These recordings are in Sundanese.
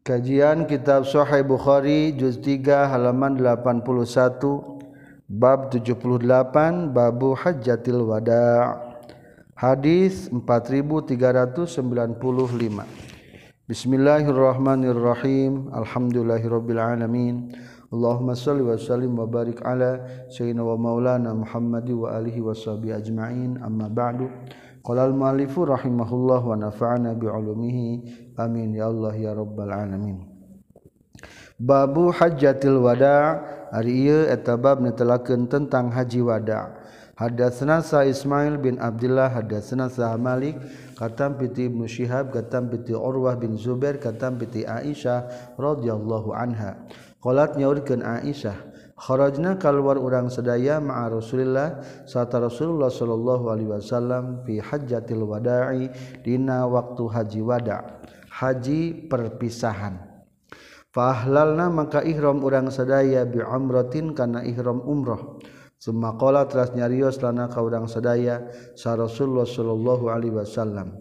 Kajian Kitab Sahih Bukhari juz 3 halaman 81 bab 78 babu Hajjatil Wada. Hadis 4395. Bismillahirrahmanirrahim. Alhamdulillahirabbil alamin. Allahumma salli wa sallim wa barik ala sayyidina wa maulana Muhammad wa alihi washabi ajmain. Amma ba'du. Qala al-mu'allifu rahimahullah wa nafa'ana bi 'ulumihi amin ya Allah ya robbal alamin. Babu hajjatil wada. Ari ieu eta bab netelakeun tentang haji wada. Hadatsna sa Ismail bin Abdullah hadatsna sa Malik katam piti Ibnu Syihab katam piti Urwah bin Zubair katam piti Aisyah radhiyallahu anha. Qalat nyaurkeun Aisyah kharajna kalwar urang sedaya ma'a Rasulillah sarta Rasulullah sallallahu alaihi wasallam fi hajjatil wada'i dina waktu haji wada' haji perpisahan. Faahlalna maka ihram urang sadaya bi umratin kana ihram umrah. Summa qala teras nyarios lana ka urang sadaya sa Rasulullah sallallahu alaihi wasallam.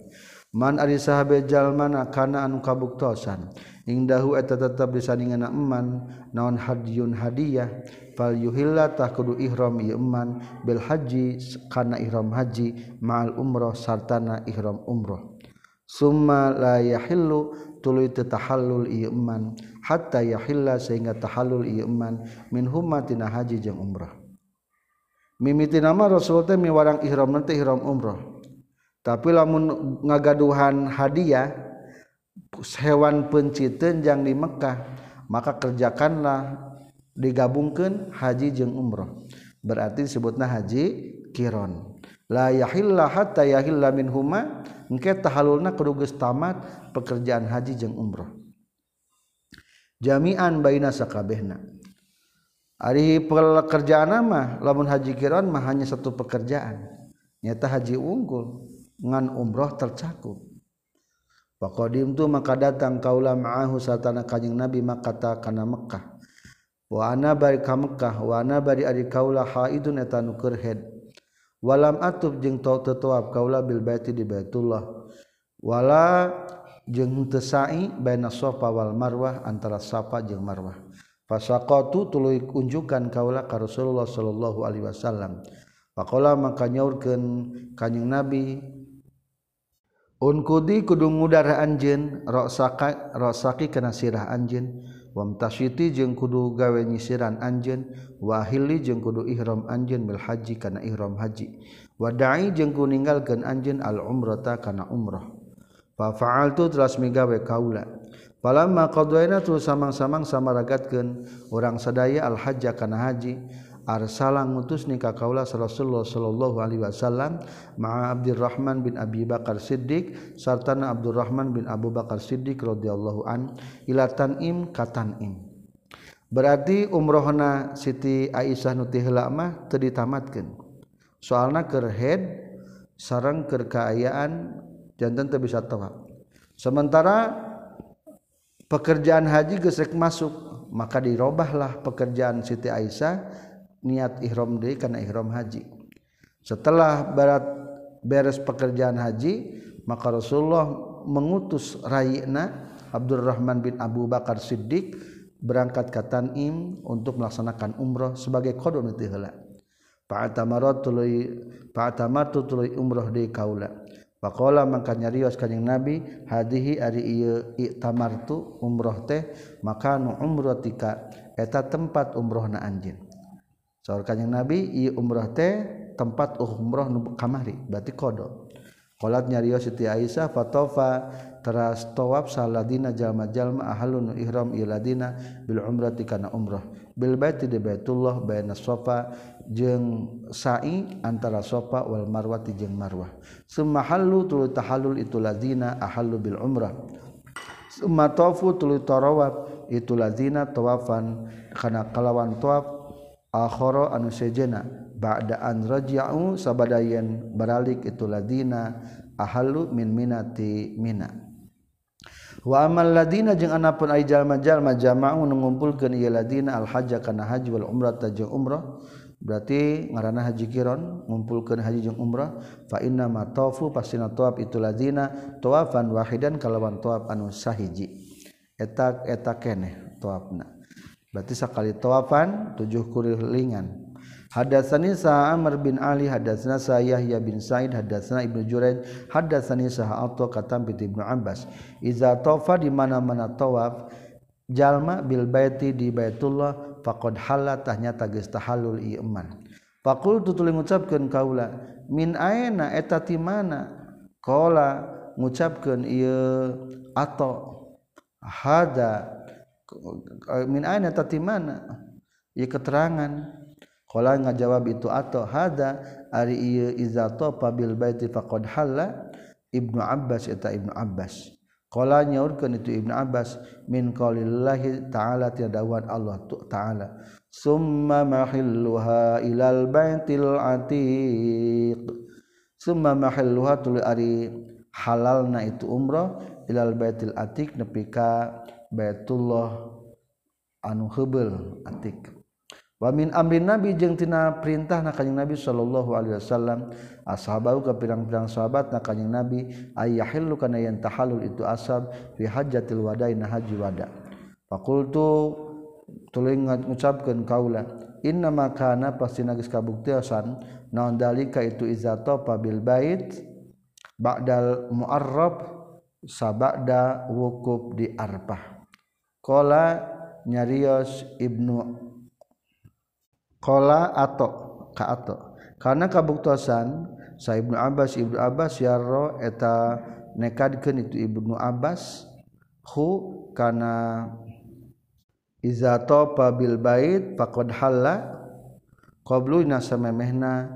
Man ari sahabe jalmana kana anu kabuktosan. Ingdahu eta tetep disandingan eman naon hadiyun hadiah fal yuhilla tah kudu ihram ieu eman. Bil haji kana ihram haji ma'al umrah sartana ihram umrah. summa la yahillu tuluy teu tahallul ieu iman hatta yahilla sehingga tahallul ieu iman min humma tina haji jeung umrah. Mimiti nama rasul teh miwarang ihram nanti ihram umrah. Tapi lamun ngagaduhan hadiah hewan penciteun jang di Mekkah maka kerjakanlah digabungkan haji jeung umrah. Berarti disebutna haji kiron. la yahilla hatta yahilla min huma engke tahalulna kudu geus tamat pekerjaan haji jeung umrah. Jami'an baina sakabehna. Ari pekerjaan mah lamun haji kiron mah hanya satu pekerjaan nyata haji unggul ngan umrah tercakup. Pakodim tu maka datang kaulah ma'ahu satana kanyang Nabi makata kana Mekah. Wa ana bari ka Mekah wa ana bari ari kaulah haidun eta nukur head walam atub jeung tau tetuap kaula bil baiti di Baitullah. Wala jeung teu sa'i baina Safa wal Marwah antara Safa jeung Marwah. Fasaqatu tuluy unjukan kaula ka Rasulullah sallallahu alaihi wasallam. Faqala maka nyaurkeun kanjing Nabi unkudi kudu ngudara anjeun rosaka rosaki kana sirah anjeun. wamtasiti jeung kudu gawe nyisiran anjen wahili jeung kudu ihram anjen bil haji kana ihram haji. Wadai jeung ku ninggalkeun anjeun al umrata kana umrah. Fa fa'altu teras migawe kaula. Palamma qadaina tu samang-samang samaragatkeun urang sadaya al hajja kana haji. arsalang ngutus ni ka kaula Rasulullah sallallahu alaihi wasallam ma'a Abdurrahman bin Abi Bakar Siddiq sarta Abdurrahman bin Abu Bakar Siddiq radhiyallahu an ila tan'im ka tan'im. Berarti umrohna Siti Aisyah nuti heula mah teu ditamatkeun. Soalna keur head sareng keur kaayaan janten teu bisa tawaf sementara pekerjaan haji gesek masuk maka dirobahlah pekerjaan Siti Aisyah niat ihram deui kana ihram haji. Setelah barat beres pekerjaan haji maka Rasulullah mengutus rayina Abdurrahman bin Abu Bakar Siddiq berangkat ke Tan'im untuk melaksanakan umrah sebagai qada nu teu heula fa'tamarat tuluy fa'tamartu tuluy umrah di kaula. Pakola maka nyarios kanyang Nabi hadihi ari ieu i'tamartu umroh teh maka nu umroh tika eta tempat umroh na anjin. soal kanyang nabi i umrah teh tempat uh umrah nu kamari berarti kodo. Kolat nyario siti aisyah fatofa teras tawaf saladina jalma jalma ahalun ihram iladina bil umrah tikana umrah. Bil baiti di baitullah bayna sofa jeng sa'i antara sofa wal marwati jeng marwah. Summa halu tulu tahallul itu lazina ahalu bil umrah. Summa tofu tulu tarawab itu lazina tawafan kana kalawan tawaf akhara anu sejena ba'daan raja'u sabadayan baralik itu ladina ahalu min minati mina. Wa amal ladina jeung anapun ay jalma-jalma jama'u ngumpulkeun ieu ladina al hajj kana haji wal umrata jeung umrah berarti ngaranna haji kiron ngumpulkeun haji jeung umrah fa inna ma tawafu pasina tawaf itu ladina tawafan wahidan kalawan tawaf anu sahiji. Eta eta keneh tawafna. Berarti sekali toafan tujuh kurirlingan Hadatsani sa Amr bin Ali hadatsana sa Yahya bin Sa'id hadatsana Ibnu Jurayd hadatsani sa Atha katam bin Ibnu Abbas. Iza tawafa di mana-mana tawaf jalma bil baiti di Baitullah faqad halat tahnyata geus tahallul ieu eman Faqul tutuling ngucapkeun kaula min aina eta ti mana? Qala ngucapkeun ieu atau hada min aina eta ti mana ieu keterangan Qala ngajawab itu atau hada ari ieu iza tafa bil baiti faqad halla Ibnu Abbas eta Ibnu Abbas. Qala nyaurkeun itu Ibnu Abbas min qaulillahi ta'ala tiadawan Allah ta'ala. Summa mahilluha ilal baitil atiq. Summa mahilluha tuluy ari halalna itu umrah ilal baitil atiq nepi ka Baitullah anu hebel atik. Wamin amrin nabi jeung tina perintah na kanjing nabi sallallahu alaihi wasallam. Ashabahu ka pirang-pirang sahabat na kanjing nabi ayyahillu kana yan tahallul itu asab fi hajjatil wada'i na haji wada. Faqultu tuluy ngucapkeun kaula inna ma kana pasti nagis kabuktiasan naon dalika itu iza topa bil bait ba'dal mu'arrab sabada wukuf di arpah Kola nyarios Ibnu Kola ato ka ato. Karena kabuktosan sa Ibnu Abbas Ibnu Abbas yarro eta nekadkeun itu Ibnu Abbas hu karena izato pabil bait faqad halla qabluna samemehna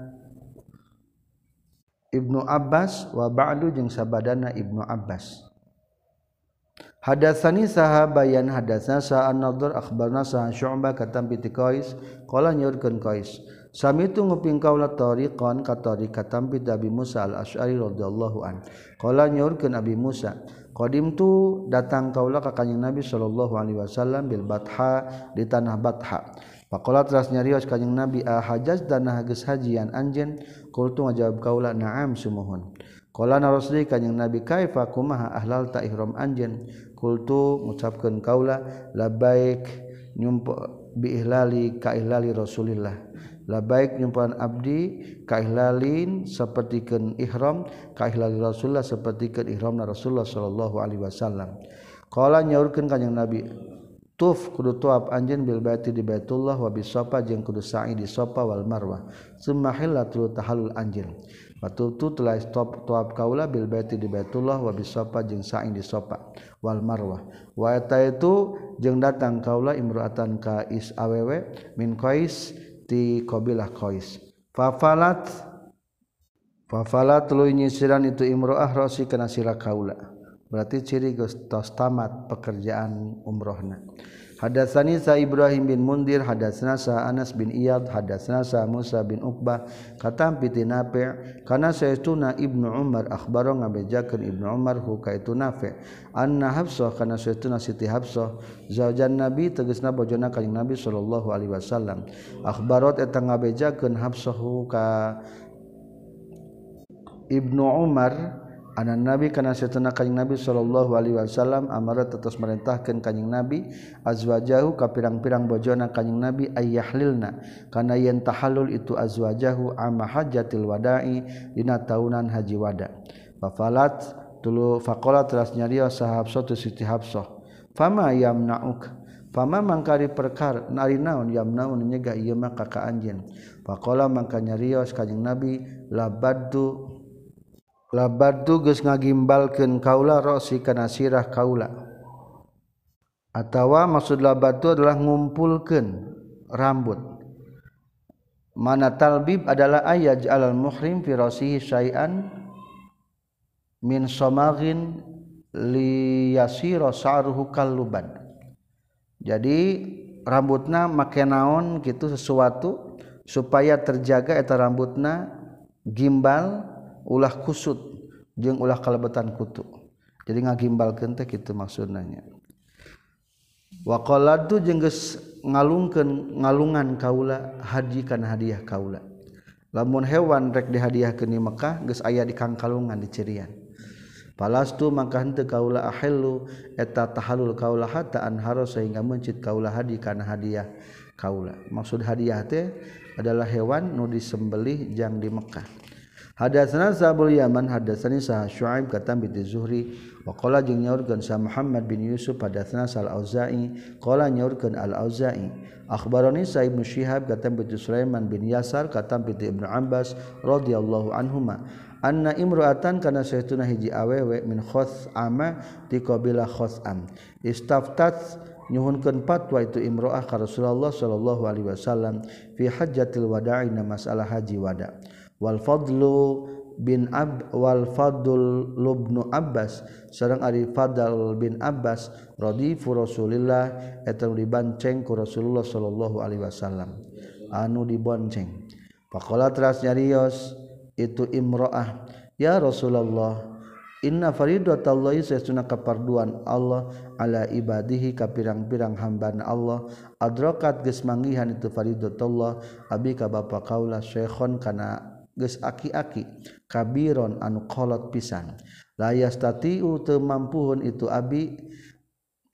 Ibnu Abbas wa ba'du jeung sabadana Ibnu Abbas Hadatsani saha bayan hadatsana sa an-nadhr akhbarna sa syu'bah katam bi qais qala nyurkeun qais sami tu nguping kaula tariqan ka tariqat tambi Abi Musa al-Asy'ari radhiyallahu an. Qala nyurkeun Abi Musa qadim tu datang kaula ka kanjing Nabi sallallahu alaihi wasallam bil batha di tanah batha. Pakola teras nyarios kanjing Nabi a hajaz dan geus hajian anjeun? Qultu ngajawab kaula na'am sumuhun. Qala narasli kanjing Nabi kaifa kumaha ahlal ta ihram anjeun kultu ngucapkan kaula la baik nyumpo biihlali kaihlali rasulillah. La baik nyumpan abdi kaihlalin sapertikeun ihram kaihlali rasulullah sapertikeun ihramna rasulullah sallallahu alaihi wasallam. Qala nyaurkeun kanjing nabi tuf kudu tuap anjeun bil baiti di Baitullah wa bisafa jeung kudu sa'i di Safa wal Marwah. Summa hillatul tahallul anjeun. Batutu telah stop tuap kaula bil baiti di Baitullah wa bisafa jeung sa'i di Safa wal marwah. Wa itu jeung datang kaula imruatan ka is awewe min qais ti qabilah qais. Fafalat fafalat tuluy nyisiran itu imroah rosi kana sira kaula berarti ciri tos tamat pekerjaan umrohna. Hadatsani sa Ibrahim bin Mundir hadatsna sa Anas bin Iyad hadatsna sa Musa bin Uqbah katam piti Nafi' kana saytuna Ibnu Umar akhbaro ngabejakeun Ibnu Umar hu ka itu Nafi' anna Hafsah kana saytuna Siti Hafsah zaujan Nabi tegasna bojona kanjing Nabi sallallahu alaihi wasallam. Akhbarot eta ngabejakeun Hafsah hu ka Ibnu Umar anak nabi karena setelah kanyang nabi sallallahu alaihi wasallam amarat tetes merintahkan kanyang nabi azwajahu ka pirang-pirang bojona kanyang nabi ayyahlilna. Kana yen tahallul itu azwajahu amma hajjatil wada'i dina taunan haji wada. Fafalat tulu faqala teras nyarios sahab satu siti habsah fama yamna'uk fama mangkari perkar nari naon yamnaun nyega ieu mah ka anjeun. Faqala mangka nyarios kanyang nabi labar tugas ngagimbalkan kaula rosi kana sirah kaula. Atawa maksud labar itu adalah ngumpulkan rambut. Mana talbib adalah ayat alal muhrim fi rasihi syai'an min somagin liyasira sa'ruhu kalluban. Jadi rambutna make naon gitu sesuatu supaya terjaga eta rambutna gimbal ulah kusut jeung ulah kalebetan kutu jadi ngagimbal kente itu maksudnya waqalatu jeung geus ngalungkeun ngalungan kaula haji kana hadiah kaula lamun hewan rek dihadiahkeun di Mekah geus aya di kangkalungan di cirian Palastu maka henteu kaula ahillu eta tahalul kaula hatta anharo sehingga mencit kaula hadi kana hadiah kaula. Maksud hadiah teh adalah hewan nu disembelih jang di Mekah. Hadatsana Sabul Yaman hadatsani sah Syuaib kata bi Zuhri. Wa qala jeung nyaurkeun sa Muhammad bin Yusuf hadatsana Sal Auza'i qala nyaurkeun Al Auza'i akhbarani sa Ibnu Syihab kata bi Sulaiman bin Yasar kata bi Ibnu Abbas radhiyallahu anhuma. Anna imra'atan kana saytuna hiji awewe min ama di qabilah Khos'am. Istaftat nyuhunkeun fatwa itu imro'ah ka Rasulullah sallallahu alaihi wasallam fi hajjatil wada'i masalah haji wada' wal fadlu bin Ab wal fadul lubnu Abbas. Sareng ari Fadal bin Abbas radifu Rasulillah eta dibanceng ku Rasulullah sallallahu alaihi wasallam. Anu dibonceng. Faqala teras nyarios itu imroah ya Rasulullah inna faridatallahi sesuna kaparduan Allah ala ibadihi ka pirang-pirang hambaan Allah adrakat geus manggihan itu faridatullah abi ka bapa kaula syekhon kana geus aki-aki. Kabiron anu kolot pisan. Layas tatiu teu mampuhun itu abi.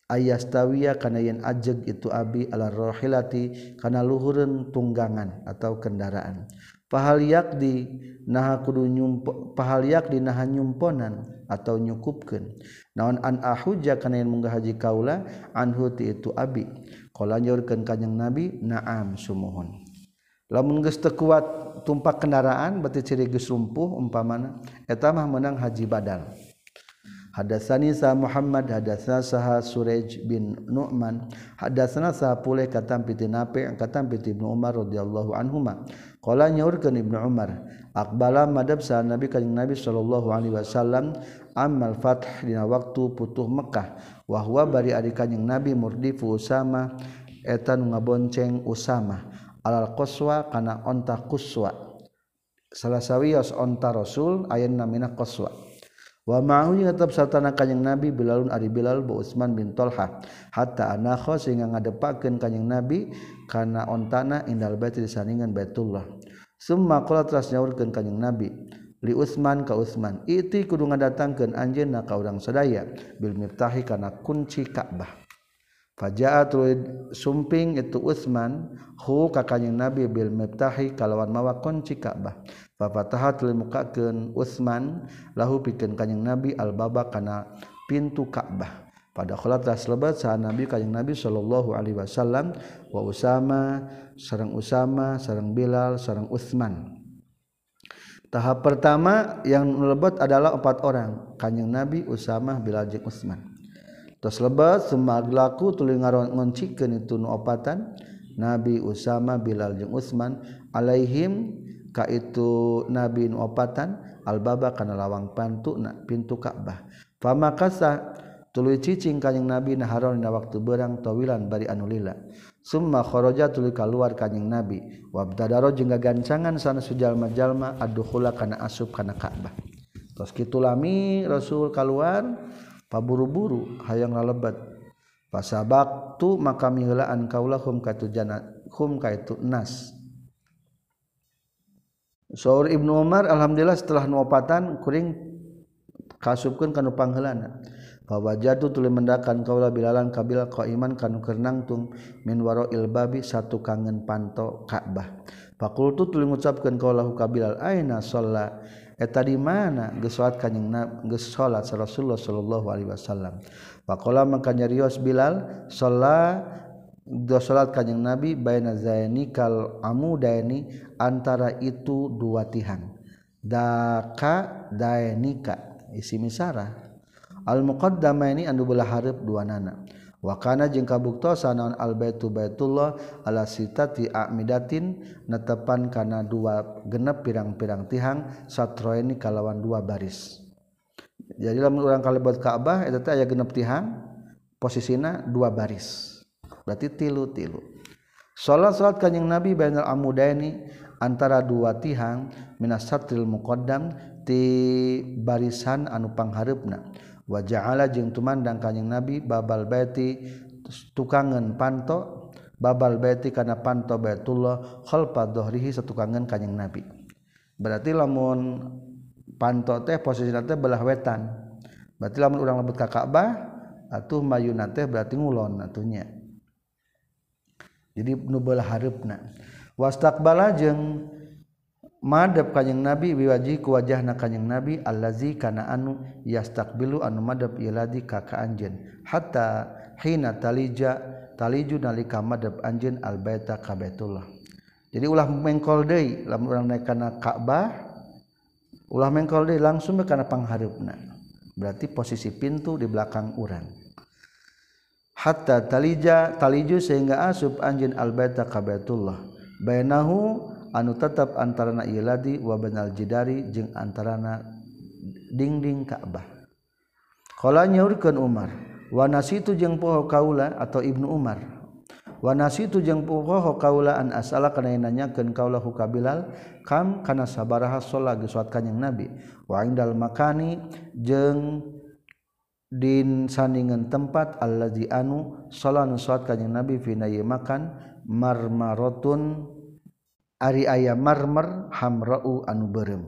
Ayas tawiya kana yen ajeg itu abi ala rohilati kana luhureun tunggangan atau kendaraan. Pahal yakdi naha kudu nyumpo pahal yakdi naha nyumponan atau nyukupkeun. Naon an ahuja kana yen munggah haji kaula anhu ti itu abi. Qala nyaurkeun kanjing nabi naam sumuhun. lamun geus teu kuat tumpak kendaraan berarti ciri geus lumpuh umpamana eta mah menang haji badal Hadatsani sa Muhammad hadatsana sa Suraj bin Nu'man hadatsana sa Pule katam piti Nafi' katam piti Ibnu Umar radhiyallahu anhuma. Qala nyaurkeun Ibnu Umar aqbala madab sa Nabi kanjing Nabi sallallahu alaihi wasallam amal fath dina waktu putuh Mekah wa huwa bari ari kanjing Nabi murdifu Usama eta nu ngabonceng Usama. alal qaswa kana onta kuswa salah sawios onta rasul ayat namina qaswa wa ma'ahu jeung tetep sartana kanjing nabi bilalun ari bilal bu usman bin tolha. Hatta anakho sehingga ngadepakeun kanjing nabi kana ontana indal bait di saningan baitullah. Summa qala teras nyaurkeun kanjing nabi li Utsman ka Utsman iti kudu ngadatangkeun anjeunna ka urang sadaya bil miftahi kana kunci Ka'bah. Fajaat sumping itu Utsman hu ka kanjing Nabi bil miftahi kalawan mawa kunci Ka'bah. Fafatahat tuluy mukakeun Utsman lahu pikeun kanjing Nabi al baba kana pintu Ka'bah. Pada khalat tas lebat saha Nabi kanjing Nabi sallallahu alaihi wasallam wa Usama sareng Usama sareng Bilal sareng Utsman. Tahap pertama yang lebat adalah empat orang kanjing Nabi Usama Bilal jeung Utsman. tos lebat semaglaku tuli ngaroncikeun itu nu opatan. Nabi Usama Bilal jeung Utsman alaihim ka itu Nabi nu opatan. Albaba kana lawang pantuna pintu Ka'bah. Famakasa tuluy cicing kanjing Nabi naharon dina waktu berang tawilan bari anu lila. Summa kharaja tuluy kaluar kanjing Nabi. Wabdadaro jeung gagancangan sana sujalma-jalma adukhula kana asub kana Ka'bah. Tos kitu lami Rasul kaluar paburu-buru hayang lalebat. Pasabaktu maka mihelaan kaulahum katujana hum kaitu nas. Saur Ibnu Umar alhamdulillah setelah nuopatan kuring kasubkeun kana panghelana. Fawajatu tuli mendakan kaula bilalan kabil qaiman kanu keurnangtung min warail babi satu kangen panto Ka'bah. Fakultu tuli ngucapkeun kaula kabilal aina shalla eta di mana gesolat kanjeng na gesolat Rasulullah Shallallahu Alaihi Wasallam. Wakola maka nyarios Bilal sholat dua sholat kanjeng Nabi bayna zaini kal amu daini antara itu dua tihan. Daka dainika isi misara. Al muqaddama ini anu belah harap dua nana. wakana jeung kabuktosan naon albaitu baitullah ala sitati amidatin netepan kana dua genep pirang-pirang tihang satroeni kalawan dua baris. Jadi lamun urang kalebet Ka'bah eta teh aya genep tihang posisina dua baris. Berarti tilu tilu salat salat kanjing nabi bainal amudaini antara dua tihang minas satril muqaddam ti barisan anu panghareupna wajah'ala jeung tumandang kanyeng Nabi babal beti tukangan panto babal beti karena panto Baitullah khalfa dhahrihi satukangan kanjing Nabi. Berarti lamun panto teh posisi teh belah wetan. Berarti lamun urang lebet ka Ka'bah atuh mayuna teh berarti ngulon atunya jadi nu belah hareupna wastaqbala jeung madhab kanyeng nabi wiwaji ku wajah na kanyang nabi allazi kana anu yastaqbilu anu madhab iladi ka ka anjeun hatta hina talija taliju nalika madhab anjeun albaita ka baitullah. Jadi ulah mengkol deui lamun urang naik kana Ka'bah ulah mengkol deui langsung kana panghareupna berarti posisi pintu di belakang urang. Hatta talija taliju sehingga asub anjeun albaita ka baitullah. Bainahu anu tetap antarana iladi wabanal jidari jeung antarana dingding Ka'bah kalau nyaurkan Umar wanasi itu jeung poho kaula atau Ibnu Umar? Wanasi itu jeung poho kaula an asala kana nanyakeun kaula hu kabilal kam kana sabaraha sholat geus kanjing Nabi? Wa indal makani jeung din saningan tempat allazi anu sholat nu sholat kanjing Nabi fina makan marmarotun ari aya marmer hamra'u anu berem.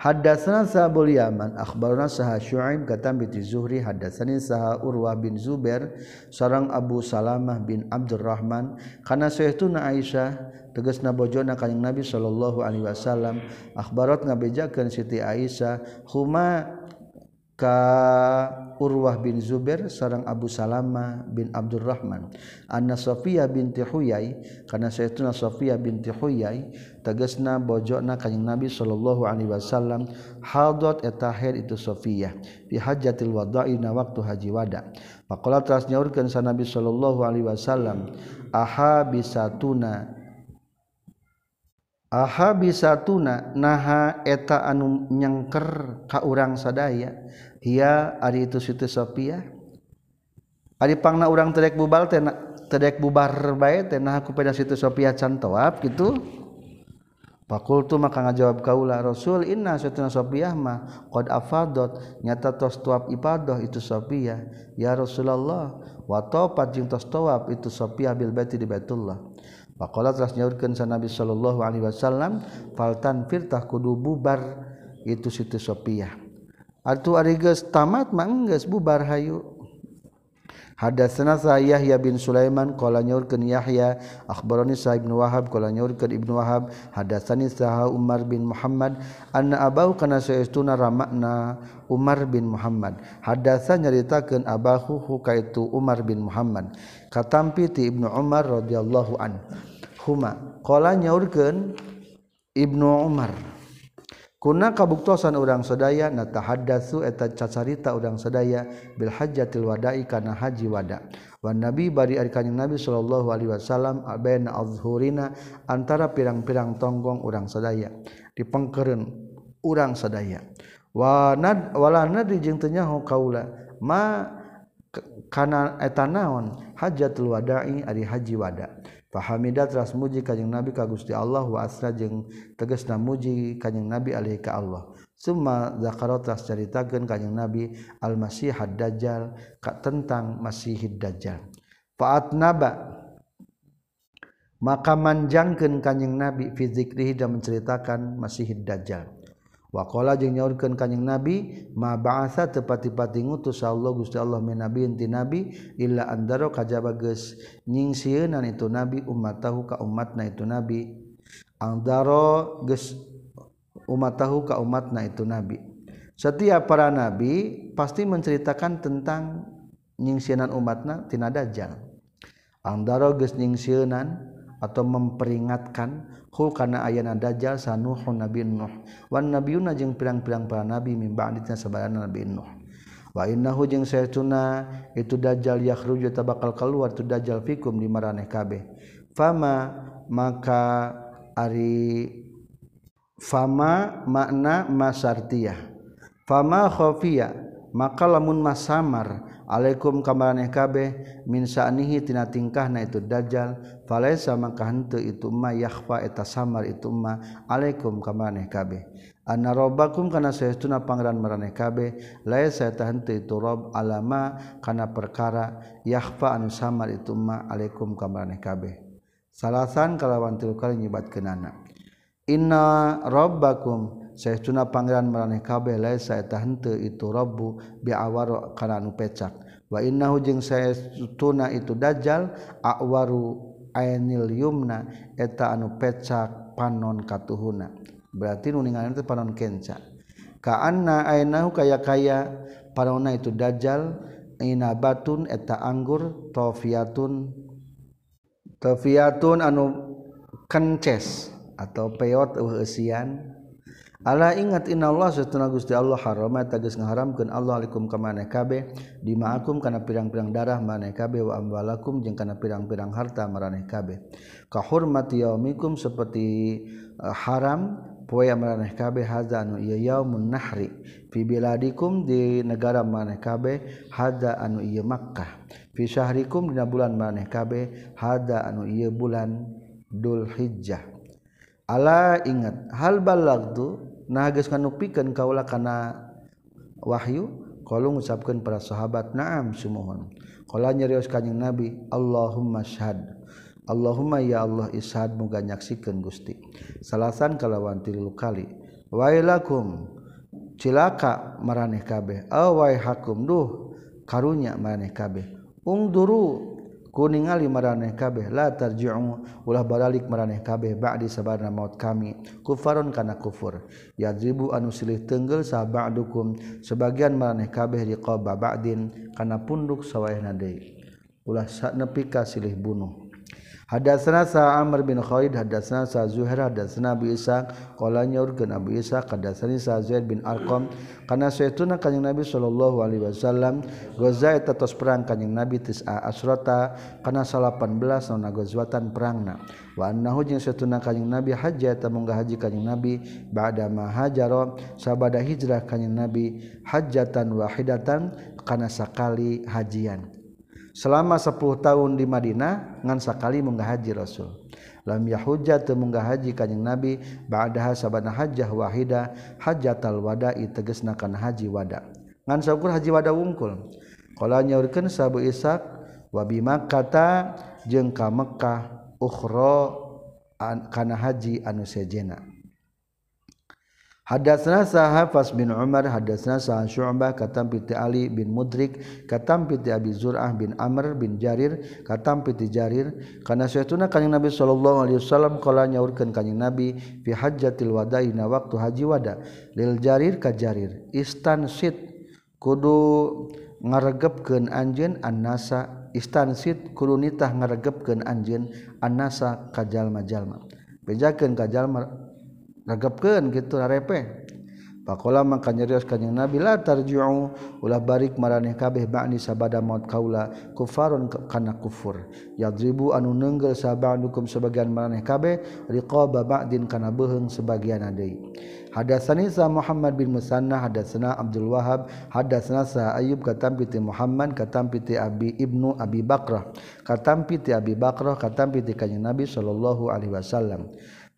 Hadatsana sahabul Yaman akhbarana saha Syu'aib katam bi Zuhri hadatsani saha Urwah bin Zubair sareng Abu Salamah bin Abdurrahman. Kana sayyiduna Aisyah tegasna bojona kanjing Nabi sallallahu alaihi wasallam akhbarat ngabejakeun Siti Aisyah huma ka Urwah bin Zubair sareng Abu Salama bin Abdurrahman. Anna Sofia binti Huyai kana saytuna Sofia binti Huyai tegasna bojona kanjing Nabi sallallahu alaihi wasallam hadat etahir itu Sofia fi hajatil wada'i na waktu haji wada. Faqala teras nyaurkeun sa Nabi sallallahu alaihi wasallam aha bisatuna? Aha bisatuna? Naha eta anu nyengker ka urang sadaya. Iya ari itu Siti Sophia Ari pangna urang tedek bubal teh tedek bubar bae teh nah aku pada Siti Sophia can tawaf gitu. Fakultu maka ngajawab kaula Rasul inna satuna Sophia mah qad afadot. Nyata tos ibadah itu Sophia ya Rasulullah wa tawaf jeung tos itu Sophia bil baiti di Baitullah. Faqala teras nyaurkeun sa Nabi sallallahu alaihi wasallam faltan firtah kudu bubar itu Siti Sophia Atu ariges tamat mangges bubar hayu. Hadatsana Yahya bin Sulaiman qala nyaurkeun Yahya. Akhbarani Sa Ibnu Wahab qala nyaurkeun Ibnu Wahab hadatsani Sa Umar bin Muhammad anna abahu kana saestuna ramakna Umar bin Muhammad. Hadatsa nyaritakeun abahu kaitu Umar bin Muhammad. Katampi ti Ibnu Umar radhiyallahu an huma. Qala nyaurkeun Ibnu Umar Kuna kabuktosan urang sedaya natahadasu eta cacarita urang sedaya bil hajjatil wada'i kana haji wada. Wan Nabi bari ari kanjing Nabi sallallahu alaihi wasallam abaina azhurina antara pirang-pirang tonggong urang sedaya dipengkeureun urang sedaya. Wa nad wala nadri jeung teu nyaho kaula ma kana eta naon hajjatul wada'i ari haji wada'. Fahamida teras muji kajeng Nabi ka Gusti Allah wa asra jeung tegasna muji kajeng Nabi alaihi ka Allah. Summa zakara teras caritakeun kajeng Nabi al-Masih ad-Dajjal ka tentang Masihid Dajjal. Fa'at naba maka manjangkeun kanjing Nabi fi zikrihi dan menceritakan Masihid Dajjal. wakola jeung nyaurkeun kanjing nabi ma ba'atsa tepati-pati ngutus Allah Gusti Allah min Nabi inti nabi illa andaro kajaba geus nyingsieunan itu nabi ummatahu ka umatna itu nabi. Andaro geus ummatahu ka umatna itu nabi. Setiap para nabi pasti menceritakan tentang nyingsianan umatna tina dajjal. Andaro geus nyingsieunan atau memperingatkan Kul kana ayana dajjal sanuhun nabi Nuh. Wan nabiyuna jeung pirang-pirang para nabi mimba aditna sabarana nabi Nuh. Wa innahu jeung saytuna itu dajjal yakhruju tabakal keluar tu dajjal fikum di maraneh kabeh. Fama maka ari fama makna masartiyah. Fama khafiya maka lamun masamar Alaikum kaeh kabeh minsanihitina tingkah na itu dajjal. Valesa itu ma yakhfa eta samar itu ma. Alaikum kaeh kabeh Anna robakum kana sayauna pangeran maraneh kabeh lae eta tahantu itu rob alama kana perkara yakhfa anu samar itu ma. Alaikum kaeh kabeh Salasan kalawan tilu kali nyibat kenana Inna robbakum saya cuna pangeran meraneh kabeh lain saya tahente itu robbu biawaro karena anu pecak. Wa innahu jeung saya tuna itu dajjal akwaru ainil yumna eta anu pecak panon katuhuna. Berarti nu ningalin teh panon kenca. Ka anna ainahu kaya kaya panonna itu dajjal inabatun eta anggur tofiatun tofiatun anu kences atau peot eusian. uh, Allah ingat inna Allah setuna Gusti Allah harama tagis ngaharamkeun Allah alaikum ka maneh kabeh dimaakum kana pirang-pirang darah maneh kabeh wa amwalakum jeung kana pirang-pirang harta maraneh kabeh ka hurmati yaumikum seperti uh, haram poe maraneh kabeh hadza anu ieu yaumun nahri fi biladikum di negara maneh kabeh hadza anu ieu Makkah fi syahrikum dina bulan maneh kabeh hadza anu ieu bulan Dzulhijjah. Allah ingat hal balagtu nah geus nganupikan kaulah kana wahyu kalau mengucapkan para sahabat naam sumuhun. Kalau nyerios kanjeng nabi Allahumma syahad Allahumma ya Allah ishad muga nyaksikan gusti. Salasan kalawan tilu kali wailakum. Cilaka maraneh kabeh awai hakum duh karunya maraneh kabeh. Ungduru kuningali maraneh kabeh la tarji'u ulah baralik maraneh kabeh ba'di sabarna maut kami. Kufaron kana kufur. Yadribu anu silih tenggel sa ba'dukum sebagian maraneh kabeh di riqaba ba'din kana punduk sawaehna deui. Ulah nepi ka silih bunuh. Hadatsana sa Amr bin Khalid hadatsana sa Zuhair hadatsana Abu Isa qala nyaurkeun Abu Isa hadatsani sa Zaid bin Arqam. Kana saytuna kanjing Nabi sallallahu alaihi wasallam goza eta tos perang kanjing Nabi tis'a asrata kana 18 naon gozwatan perangna. Wa annahu jeung saytuna kanjing Nabi haji eta munggah haji kanjing Nabi ba'da ma hajara. Sabada hijrah kanjing Nabi hajjatan wahidatan kana sakali hajian selama 10 tahun di Madinah ngansa kali munggah haji Rasul. Lam yahujja teu munggah haji kanjing Nabi ba'daha sabana hajjah wahida hajjatal wada'i tegasna kana haji wada. Ngan saukur haji wada wungkul. Qala nyaurkeun sabu Ishaq wa bi kata jeung ka Mekkah ukhra kana haji anu sejena. Hadatsna Sahafas bin Umar hadatsna Sa'an Syu'bah katam piti Ali bin Mudrik katam piti Abi Zur'ah bin Amr bin Jarir katam piti Jarir. Kana saytuna kanjing Nabi sallallahu alaihi wasallam qala nyaurkeun kanjing Nabi fi hajjatil wada'i na waktu haji wada. Lil Jarir ka Jarir istansit kudu ngaregepkeun anjeun annasa. Istansit kudu nitah ngaregepkeun anjeun annasa ka jalma-jalma. Bejakeun ka jalma ngagapkeun gitu arepe Pakola maka nyerios kanjeng Nabi la tarji'u. Ulah barik maraneh kabeh ba'ni sabada maut kaula kufarun kana kufur. Yadribu anu neunggel saba'dukum sebagian maraneh kabeh riqaba ba'din kana beuheung sebagian deui Hadatsani sa Muhammad bin Musanna hadatsana Abdul Wahab hadatsana sa Ayyub katam piti Muhammad katam piti Abi Ibnu Abi Bakrah. Katam piti Abi Bakrah katam piti kanjeng Nabi sallallahu alaihi wasallam.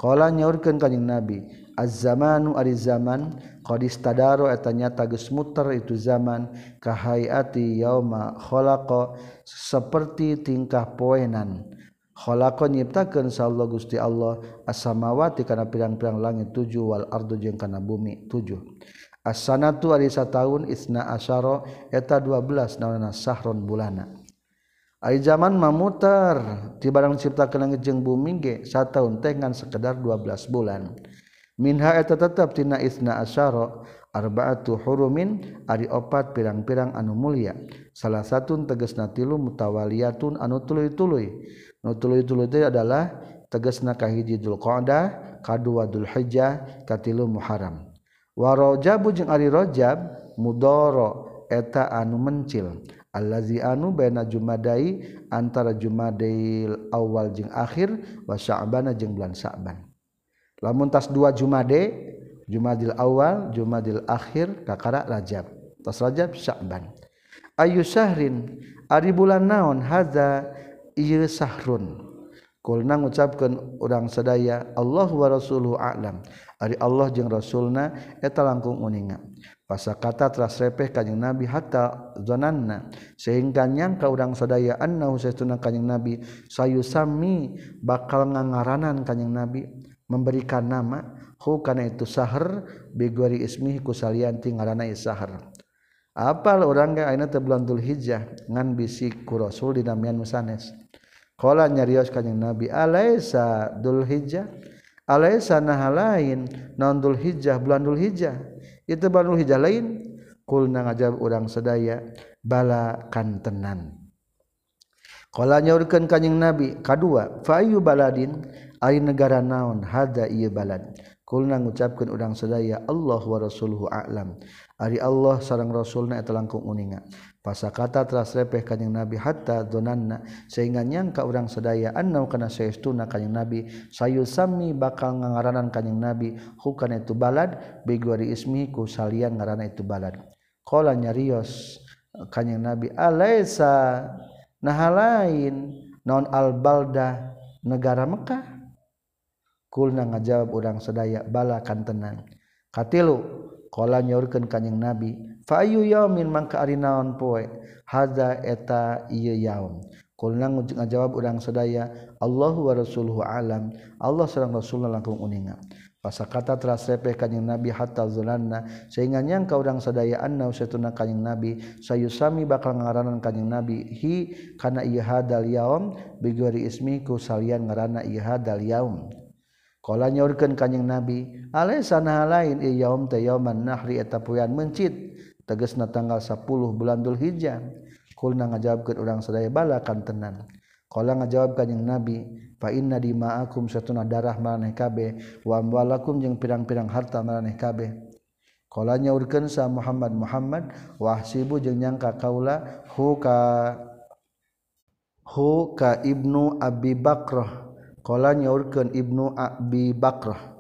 Kala nyaurkeun kanjing Nabi, "Az-zamanu ari zaman qad istadaro eta nyata geus muter itu zaman ka hayati yauma khalaqa saperti tingkah poenan." Khalaqa nyiptakeun sallallahu Gusti Allah as-samawati kana pirang-pirang langit tujuh wal ardu jeung kana bumi tujuh. As-sanatu ari sataun isna asyara eta 12 naonna sahron bulana. Ay zaman mamutar ti barang ciptakan langit jeung bumi ge sataun teh ngan sekedar 12 bulan. Minha eta tetep tina isna asyara arba'atu hurumin ari opat pirang-pirang anu mulia. Salah satu tegasna tilu mutawaliyatun anu tuluy-tuluy. Nu tuluy-tuluy teh adalah tegasna kahiji Dzulqa'dah, kadua Dzulhijjah, katilu Muharram. Wa Rajabu jeung ari Rajab mudoro eta anu mencil. Allahzi anu bena Jumadai antara Jumail awal jeng akhir wasabana jeng bulan sa'ban lamuntas dua Jumade Jumadil awal Jumadil akhir kakara Rajab. Tas Rajab Sya'ban. Ayu Syahrin ari bulan naon? Hadza ieu sahrun. Kulna ngucapkeun urang sadaya Allah wa rasuluhu a'lam. Ari Allah jeung rasulna eta langkung uninga Pasa kata telah repeh kanyang Nabi hatta zonanna. Sehingga nyangka urang sadaya annahu saytuna kanyang Nabi sayusami bakal ngangaranan kanyang Nabi. Memberikan nama hu kana itu sahar bigori ismi kusalian ti ngaranna sahar apal urang ge ayeuna teh bulan Dzulhijjah ngan bisik ku Rasul dina mian musanes qala nyarios kanyang Nabi alaisa Dzulhijjah? Alaisa nah lain non Dzulhijjah? Bulan Dzulhijjah. itu Banu Hijah lain kulna ngajab urang sedaya bala kantenan. Kalau nyaurkan kanyang Nabi kedua fayu baladin? Ay negara naon hada iya balad. Kulna ngucapkan orang sedaya Allah wa rasuluhu a'lam. Ari Allah sarang rasulna eta langkung uninga. Pasa kata teras repeh kanyang Nabi hatta donanna sehingga nyangka orang sedaya annau kana saestuna kanyang Nabi sayu sami bakal ngaranan kanyang Nabi hukana itu balad bigwari ismi ku salian ngaranna itu balad. Qala nyarios kanyang Nabi alaisa nahalain non albalda negara Mekah. Kulna ngajawab orang sedaya bala kan tenang. Katilu qala nyaurkeun kanyang Nabi fayu yaumin mangka ari naon poe? Haza eta ieu yaum. Kulna ngajawab urang sadaya Allahu wa rasuluhu alam. Allah sareng rasulna langkung uninga. Pasa kata telah repeh kanyang Nabi hatta zulanna sehingga nyangka urang sadaya anna usatuna kanyang Nabi sayusami bakal ngaranan kanyang Nabi. Hi kana ieu hadal yaum bigori ismiku salian ngaranna ieu hadal yaum. Kala nyaurkeun kanyang Nabi sana lain ieu yaum teh yauman nahri etapuyan mencit. tegesna tanggal 10 bulan Dhul Hijjah kulna ngajawabkeun urang sadaya bala kantenan. Qala ngajawab yang nabi fa inna dima'akum satuna darah maraneh kabeh wa amwalakum jeung pirang-pirang harta maraneh kabeh. Qala nyaurkeun sa Muhammad Muhammad wahsibu jeung nyangka kaula hu ka hu ka ibnu Abi Bakrah. Qala nyaurkeun ibnu Abi Bakrah.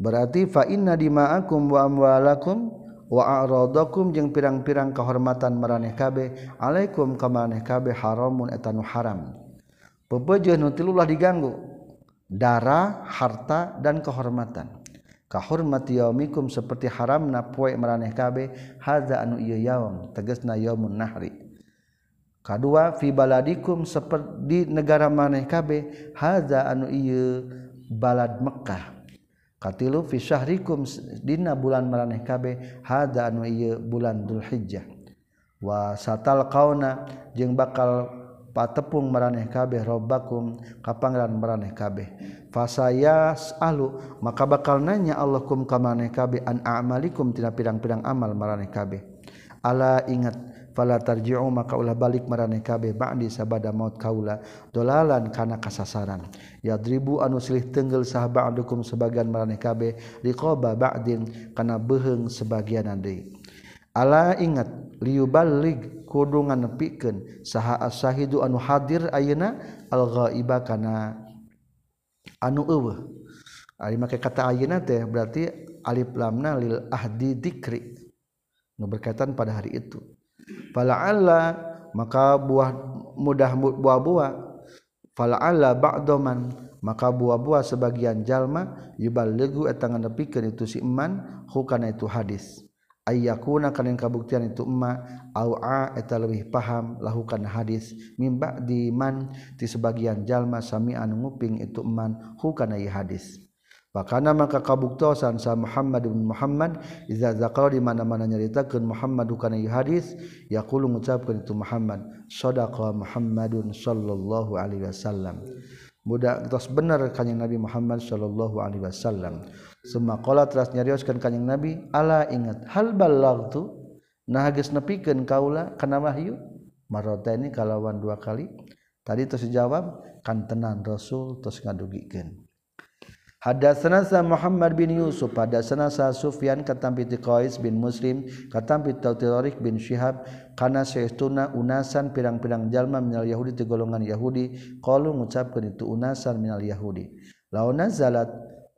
Berarti fa inna dima'akum wa amwalakum warodokum jeung pirang-pirang kehormatan meraneh kabeh alaikum kamaneh kabeh haramun etanu haram. Pebejo nu diganggu darah harta dan kehormatan. Kahormati yaumikum seperti haramna poe meraneh kabeh haza anu ieu yaum tegasna yaumun nahri. Kadua fi baladikum seperti negara maneh kabeh haza anu ieu balad Mekkah. katilu fi syahrikum dina bulan maraneh kabeh hada anu ieu bulan Dzulhijjah. Wa satal qauna jeung bakal patepung maraneh kabeh robbakum ka pangeran maraneh kabeh fasayas alu maka bakal nanya Allahkum ka maraneh kabeh an a'malikum tina pirang-pirang amal maraneh kabeh. Ala ingat fala tarji'u maka ulah balik maraneh kabeh ba'di sabada maut kaula. Dolalan kana kasasaran. Yadribu anu silih tenggel sahabat ba'dukum sebagian maraneh kabeh riqaba ba'din kana beheng sebagian deui ala ingat liyuballig kudungan nganepikeun saha as-syahidu anu hadir ayeuna al-ghaiba kana anu eueuh. Ari make kata ayeuna teh berarti alif lamna lil ahdi dikri. Berkaitan pada hari itu. fala alla maka buah mudah buah-buah. Fala alla ba'doman maka buah-buah sebagian jalma yuballighu eta ngadepikeun itu si iman hukana itu hadis. Ayyakuna kana kabuktian itu emma au a eta leuwih paham lahukan hadis. Mimba di man ti sebagian jalma sami'an nguping itu eman hukana hadis. Pakana maka kabuktosan sa Muhammad bin Muhammad iza zakara di mana-mana nyaritakeun Muhammad kana hadis yaqulu ngucapkeun itu Muhammad sadaqa Muhammadun sallallahu alaihi wasallam. Mudah tos bener kanjing Nabi Muhammad sallallahu alaihi wasallam. Suma qala teras nyarioskeun kanjing Nabi ala ingat hal ballagtu nah geus nepikeun kaula kana wahyu marotani kalawan dua kali. Tadi terus jawab kantenan Rasul terus ngadugikeun. Hada senasa Muhammad bin Yusuf pada senasa Sufyan katampiti Qais bin Muslim katampit Tautirorik bin Syihab kana saestuna unasan pirang-pirang jalma minal Yahudi ti golongan Yahudi qalu ngucapkeun itu unasan minal Yahudi. Launa zalat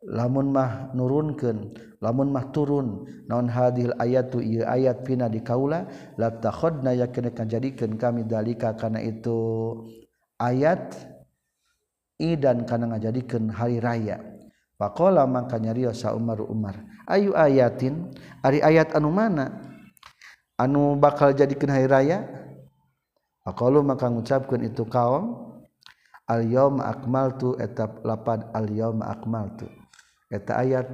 lamun mah nurunkeun lamun mah turun naon hadil ayatu ieu ayat pina di kaula la takhadna yakin jadikeun kami dalika kana itu ayat idan kana ngajadikeun hari raya Pakola maka nyario sa Umar Umar. Ayu ayatin ari ayat anu mana? Anu bakal jadi hari raya? Pakola maka ngucapkeun itu kaum Al yaum akmaltu etap lapan al yaum akmaltu. Eta ayat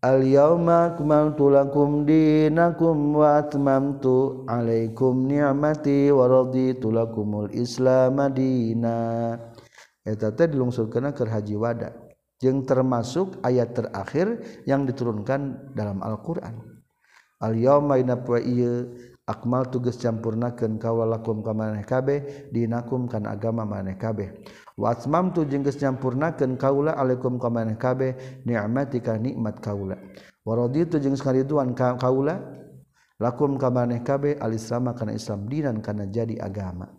Al yauma akmaltu lakum dinakum wa atmamtu alaikum ni'mati wa raditu lakumul islam madina. Eta teh dilungsurkeun keur haji wada. yang termasuk ayat terakhir yang diturunkan dalam Al-Qur'an. Al-yauma dina poe akmal tugas campurnakeun kawalakum ka maneh dinakum kan agama maneh kabeh. Wa atmamtu jeung geus nyampurnakeun kaula alaikum ka maneh ni'matika nikmat kaula. Wa raditu jeung sakariduan ka kaula lakum ka maneh kabeh al-islam kana Islam dinan kana jadi agama.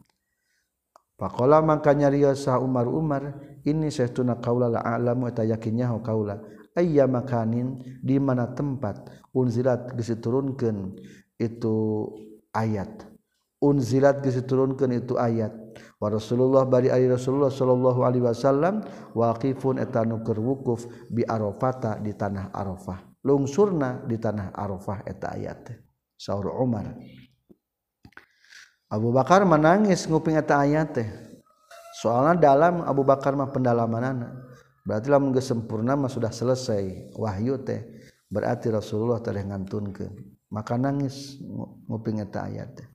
Pakola maka nyarios sah Umar Umar ini saya tuna kaula la alamu eta yakinnya ho kaula. Ayya makanin di mana tempat unzilat geus turunkeun itu ayat. Unzilat geus turunkeun itu ayat. Wa Rasulullah bari ari Rasulullah sallallahu alaihi wasallam waqifun eta nu keur wukuf bi Arafata di tanah Arafah. Lungsurna di tanah Arafah eta ayat. Saur Umar. Abu Bakar menangis nguping eta ayat teh. Soalnya dalam Abu Bakar mah pendalaman anak berarti lamun geus sempurna mah sudah selesai wahyu teh. Berarti Rasulullah teh ngantunkeun. Maka nangis nguping eta ayat teh.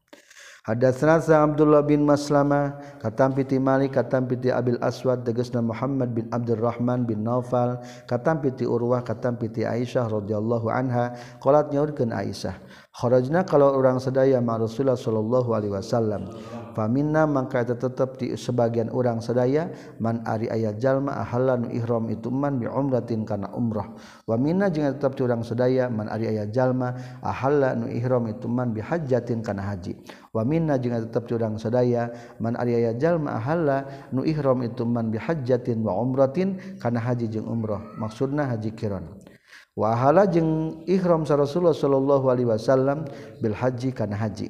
Hadatsna Abdullah bin Maslama katam piti Malik katam piti Abil Aswad tegasna Muhammad bin Abdurrahman bin Naufal katam piti Urwah katam piti Aisyah radhiyallahu anha qalat nyaurkeun Aisyah. kharajna kalau orang sedaya ma Rasulullah sallallahu alaihi wasallam. Faminna mangka eta tetep di sebagian orang sedaya man ari aya jalma ahalan ihram itu man bi umratin kana umrah. Wa minna jeung tetep di orang sedaya man ari aya jalma ahalla nu ihram itu man bi hajjatin kana haji. Wa minna jeung tetep di orang sedaya man ari aya jalma ahalla nu ihram itu man bi hajjatin wa umratin kana haji jeung umrah. Maksudna haji kiron. wahala jeung ihram sa Rasulullah sallallahu alaihi wasallam bil haji kana haji.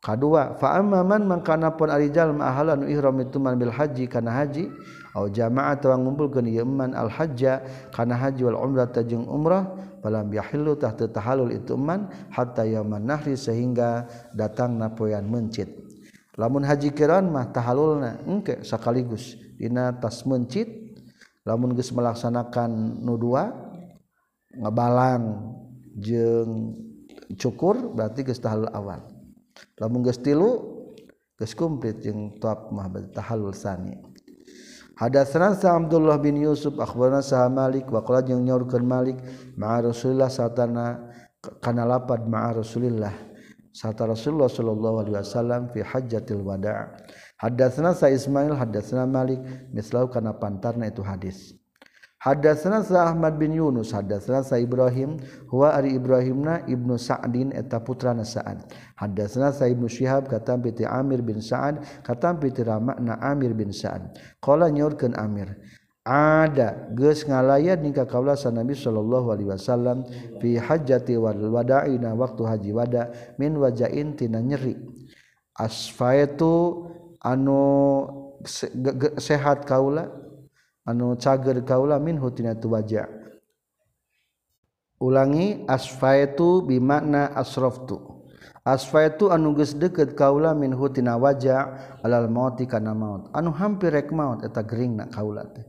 Kadua fa amman mangkana pun ari jalma ahala nu ihram itu man bil haji kana haji au jamaah atawa ngumpulkeun ieu man al hajja kana haji wal umrah ta jeung umrah falam yahillu tah teu tahallul itu man hatta yauman nahri sehingga datangna poean mencit. Lamun haji kiran mah tahallulna engke sakaligus dina tas mencit lamun geus melaksanakan nu dua ngebalang. Jeng cukur berarti geus tahallul awal. Lamun geus tilu geus komplit jeung tuap mah tahallul sani. Hadatsana Sa Abdullah bin Yusuf akhbarana Sa Malik wa qala jeung nyaurkeun Malik ma'a Rasulillah satana kana lapad ma'a Rasulillah sata Rasulullah sallallahu alaihi wasallam fi hajjatil wada' Hadatsana Sa Ismail hadatsana Malik mislau kana pantarna itu hadis. Hadatsana Ahmad bin Yunus, hadatsana Sa Ibrahim, huwa ari Ibrahimna Ibnu Sa'din eta putrana Sa'ad. Hadatsana Sa Ibnu Syihab katam piti Amir bin Sa'ad, katam piti Ramana Amir bin Sa'ad. Qala nyaurkeun Amir, ada geus ngalayat nikah kaula Nabi sallallahu alaihi wasallam fi hajjati wal wada'ina waktu haji wada min wajain tina nyeri. Asfaitu anu sehat kaula anu cager kaula min hutina tu wajah ulangi asfaitu bimakna asraftu asfaitu anu geus deukeut kaula min hutina wajah alal mauti kana maut. Anu hampir rek maut eta geringna kaula teh.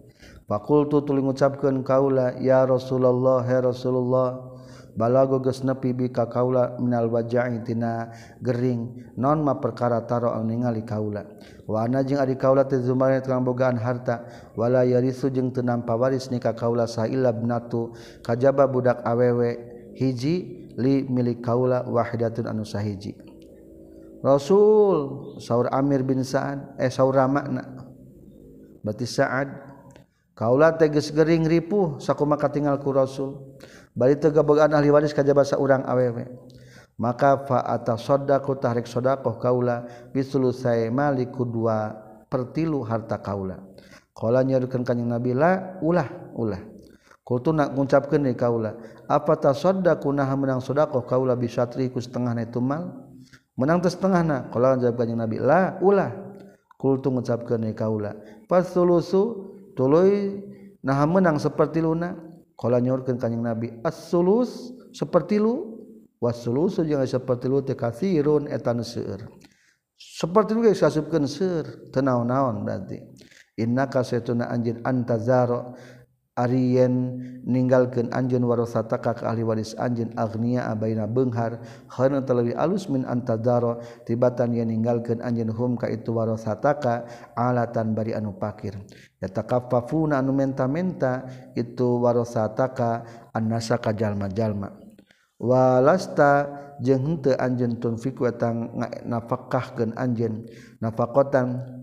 Faqultu tuluy ngucapkeun kaula ya rasulullah ya rasulullah balago geus nepi bi ka kaula minal waja'i tina gering. Non ma perkara taro ningali kaula. Wa ana jeung ari kaula teh zumarna tukang bogaan harta. Wala yarisu jeung teu nampa waris ni ka kaula sahila binatu kajaba budak awewe. Hiji li milik kaula wahidatun anu sahiji. Rasul saur Amir bin Sa'ad eh saur Ramakna berarti Sa'ad Kaula teges gering ripuh sakuma katingal ku Rasul. Bari teu gabogaan ahli waris ka jabasa urang awewe. Maka fa atasaddaqu tahrik sadaqah kaula bisulusai maliku dua pertilu harta kaula. Qala nyaurkeun kanjing Nabi la ulah ulah. Kultu nak ngucapkeun ni kaula, apa tasaddaqu nah menang sadaqah kaula bisatri ku setengahna itu mal? Menang teu setengahna. Qala jawab kanjing Nabi la ulah. Kultu ngucapkeun ni kaula, fasulusu tuluy nah menang seperti luna. Kalau nyorkan kanyang nabi as-sulus seperti lu. Was-sulus jangan seperti lu tekathirun etan seur seperti lu yang sasupkan seur tenaun-naun berarti. Inna kasetuna anjir antazaro. Ariyen meninggalkan Anjun warosataka ke ahli waris Anjun Agnia Abaina Benghar karena terlebih alus min antadaro tibatan yang meninggalkan Anjun hum ka itu warosataka alatan bari anu pakir. Ya takafafuna anu menta-menta itu warosataka annasa ka jalma-jalma. Walasta jeung henteu anjeun tunfiq watang nafakahkeun anjeun nafakotan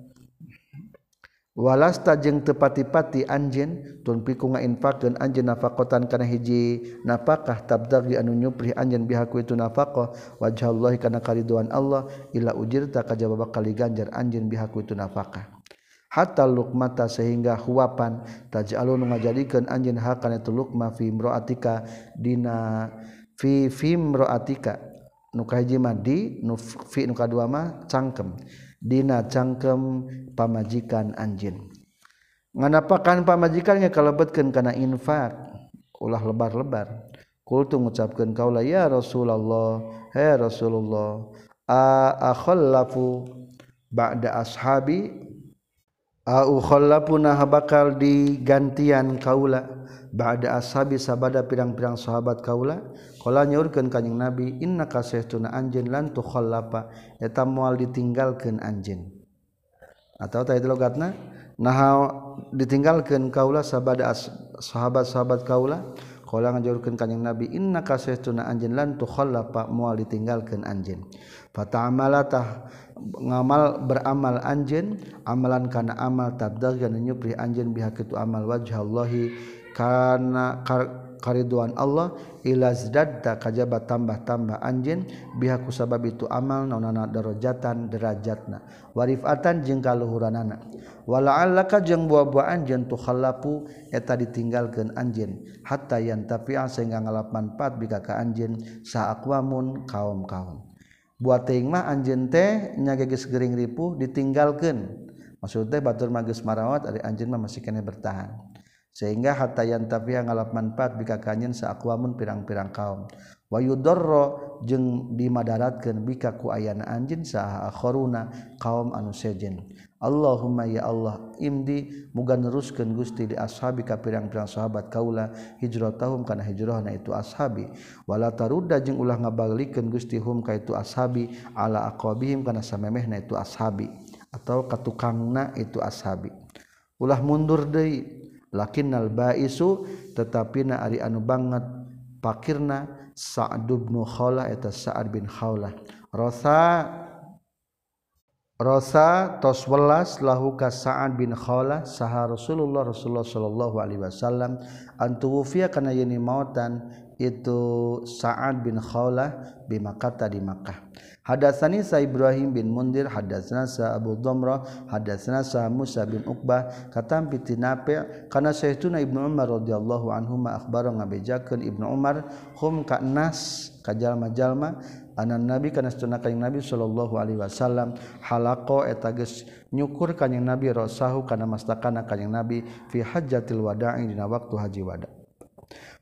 walasta jeng tepati-pati anjin tun piku ngainfakeun anjeun nafakotan kana hiji nafakah tabdaghi anu nyuprih anjeun bihaku itu nafaqah wajhallahi kana kariduan Allah ila ujirta kajaba kali ganjar anjeun bihaku itu nafakah hatta lukmata sehingga huapan taj'alun ngajadikan anjeun hakan itu lukma fi imra'atika dina fi fi imra'atika nu di nufi fi nu cangkem. Dina cangkem pamajikan anjin nganapakan pamajikannya kalebetkan karena infak? Ulah lebar-lebar. Kultu mengucapkan kaulah ya Rasulullah he Rasulullah a akhallafu ba'da ashabi Aukholla punah bakal digantian kaula. Ba'da ashabi sabada pirang-pirang sahabat kaula. Kala nyurkan kanyang Nabi Inna kasih tuna anjin lan tukhollapa Eta mual ditinggalkan anjin Atau tadi logatna? Nah ditinggalkan kaula sabada sahabat-sahabat kaula. Kala ngajurkan kanyang Nabi Inna kasih tuna anjin lan tukhollapa mual ditinggalkan anjin Fata'amalatah ngamal beramal anjen amalan kana amal tabdal kana nyupri anjen bihak itu amal wajhallahi kana kar, kariduan Allah ilazdadda kajaba tambah-tambah anjen bihaku sabab itu amal naunana darajatan derajatna. Warifatan jeung kaluhuranana. Wala'allaka jeung buah-buah anjen tu khallapu eta ditinggalkeun anjen hatta yantafi'a sehingga ngalap manfaat bika ka anjen sa aqwamun kaum-kaum. buat teingmah anjen teh nyagegis gering ripuh ditinggalkan maksud teh batur magis marawat ari anjen mah masih kena bertahan. Sehingga hatayan tapi yang ngalap manfaat bika kanyen saakwamun pirang-pirang kaum. Wa yudorro jeung dimadaratkeun bika ku ayana anjeun saha akhoruna kaum anu sejen. Allahumma ya Allah imdi muga neruskeun Gusti di ashabi ka pirang-pirang sahabat kaula hijratahum kana hijrahna itu ashabi. Wala tarudda jeung ulah ngabalikeun Gusti hum ka itu ashabi ala aqabihim kana samemehna itu ashabi atau katukangna itu ashabi. Ulah mundur deui lakinnal baisu tetapina ari anu banget pakirna Sa'd bin Khalah eta Sa'ad bin Khawlah rasa Rosa tos welas lahu ka Sa'ad bin Khawlah saha Rasulullah Rasulullah sallallahu alaihi wasallam antu wufiya kana yeni mautan itu Sa'ad bin Khawlah bi Makkah di Makkah. Hadatsani Sa Ibrahim bin Mundir hadatsana Sa Abu Dhamrah hadatsana Sa Musa bin Uqbah. Katam piti Nafi' kana Sayyiduna Ibnu Umar radhiyallahu anhu ma akhbaro ngabejakeun Ibnu Umar hum ka nas ka jalma-jalma anan nabi kana sunna kanjing nabi sallallahu alaihi wasallam halaqo eta geus nyukur kanjing nabi rasahu kana mastakana kanjing nabi fi hajjatil wada'i dina waktu haji wada'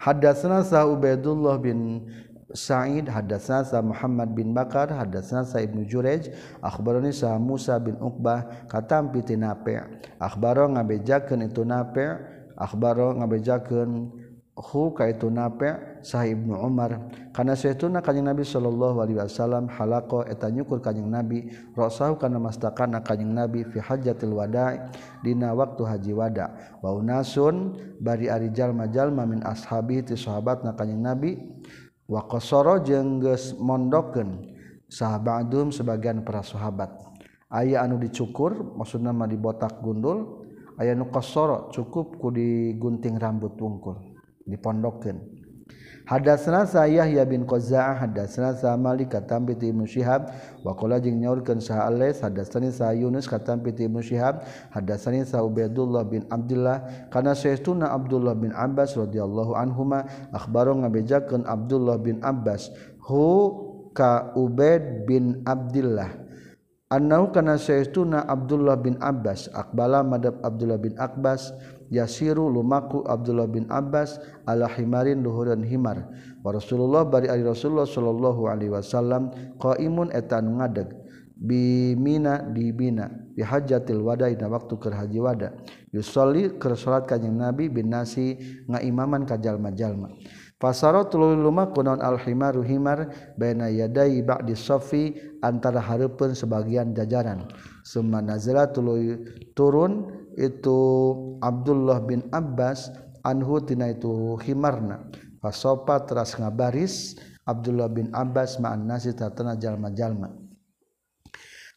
Hadatsana Sa Ubaidullah bin Sa'id hadasna sa Muhammad bin Bakar hadasna sa Ibnu Jurej akhbarani sa Musa bin Uqbah katam ti Nafi' akhbaro ngabejakeun itu nape akhbaro ngabejakeun hu ka itu nape sa Ibnu Umar. Kana saytuna kanjing Nabi sallallahu alaihi wasallam halaqo eta nyukur kanjing Nabi rasahu kana mastakana kanjing Nabi fi hajjatil wada' dina waktu haji wada' wa unasun bari ari jalma-jalma min ashabi ti sahabatna kanjing Nabi wakosoro jengges mondoken sahabatdum sebagian para sahabat. Ayah anu dicukur maksud nama di botak gundul aya nu kosoro cukup ku digunting rambut wungkul dipondoken Hadasna sa Yahya bin Qazza'ah hadasna sa Malik katam piti Ibnu Syihab. Wa qala jeung nyaurkeun sa Alais hadasani sa Yunus katam piti Ibnu Syihab. Hadasani sa Ubaidullah bin Abdullah kana saestuna Abdullah bin Abbas radhiyallahu anhuma akhbaro ngabejakeun Abdullah bin Abbas hu ka Ubaid bin Abdullah annau kana saestuna Abdullah bin Abbas akbala madab Abdullah bin Abbas. yasiru lumaku Abdullah bin Abbas ala himarin luhuran himar. Wa Rasulullah bari ari Rasulullah sallallahu alaihi wasallam qaimun etan ngadeg. Bimina di bina bi hajatil wada dina waktu keur haji wada. Yusolli keur salat kanjing Nabi bin nasi ngaimaman ka jalma-jalma. Fasaratul lumaku naon al himaru himar baina yadai ba'di safi antara hareupeun sebagian jajaran. Summa nazala tuluy turun itu Abdullah bin Abbas anhu tina itu himarna. Fasofa teras ngabaris Abdullah bin Abbas ma'an nasi tatana jalma-jalma.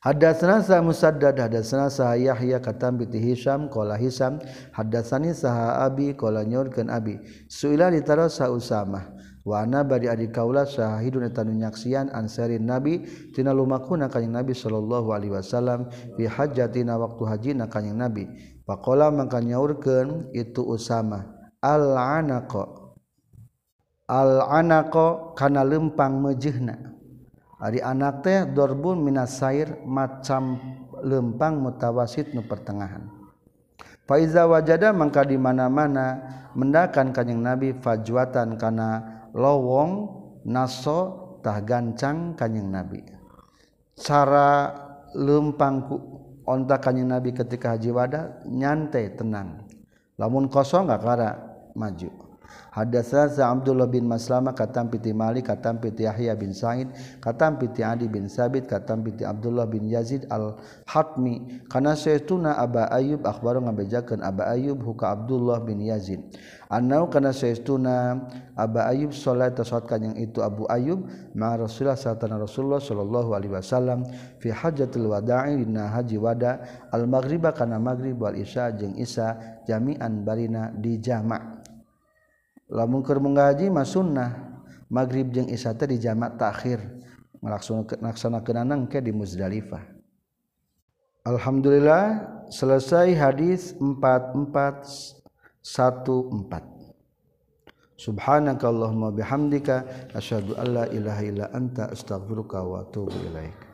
Hadatsana sa Musaddad hadatsana sa Yahya katam bi Hisham qala Hisham. Hadatsani sa Abi qala nyurkeun Abi. Suila ditara sa Usamah wa ana bari adi kaula syahidun eta nyaksian ansarin Nabi tina lumakuna kanjing Nabi sallallahu alaihi wasallam fi hajjatina waktu hajina kanjing Nabi. Faqala mangka nyaurkeun itu Usamah al anaqa al anaqa kana lempang mejehna anak teh Dorbun Minsair macam lempang mutawasit nu pertengahan. Faiza wajada mangka di mana-mana mendakan kanyeng nabi fajwatan kana lowong nasotah gancang kanyeng nabi. Cara lempangku onta kanyeng nabi ketika haji wada nyantai tenang. Lamun kosong nggak kara maju. Hadasa sa Abdullah bin Maslama katam piti Malik katam piti Yahya bin Sa'id katam piti Adi bin Sabit katam piti Abdullah bin Yazid al Hatmi kana saytuna Aba Ayyub akhbaru ngabejakeun Aba Ayyub huka Abdullah bin Yazid. Annau kana saytuna Aba Ayyub salat tasawat yang itu Abu Ayyub ma Rasulullah sallallahu Rasulullah sallallahu alaihi wasallam fi hajjatil wada'i dina haji wada al maghriba kana maghrib wal isya jeung isya jami'an barina di jama' lamunker mengaji mas sunnah. Maghrib jeung isata di jamak takhir. Melaksanaksana kenanang ke di Muzdalifah. Alhamdulillah selesai hadis 4414 Subhanakallahumma bihamdika asyhadu alla ilaha illa anta astaghfiruka wa atubu ilaik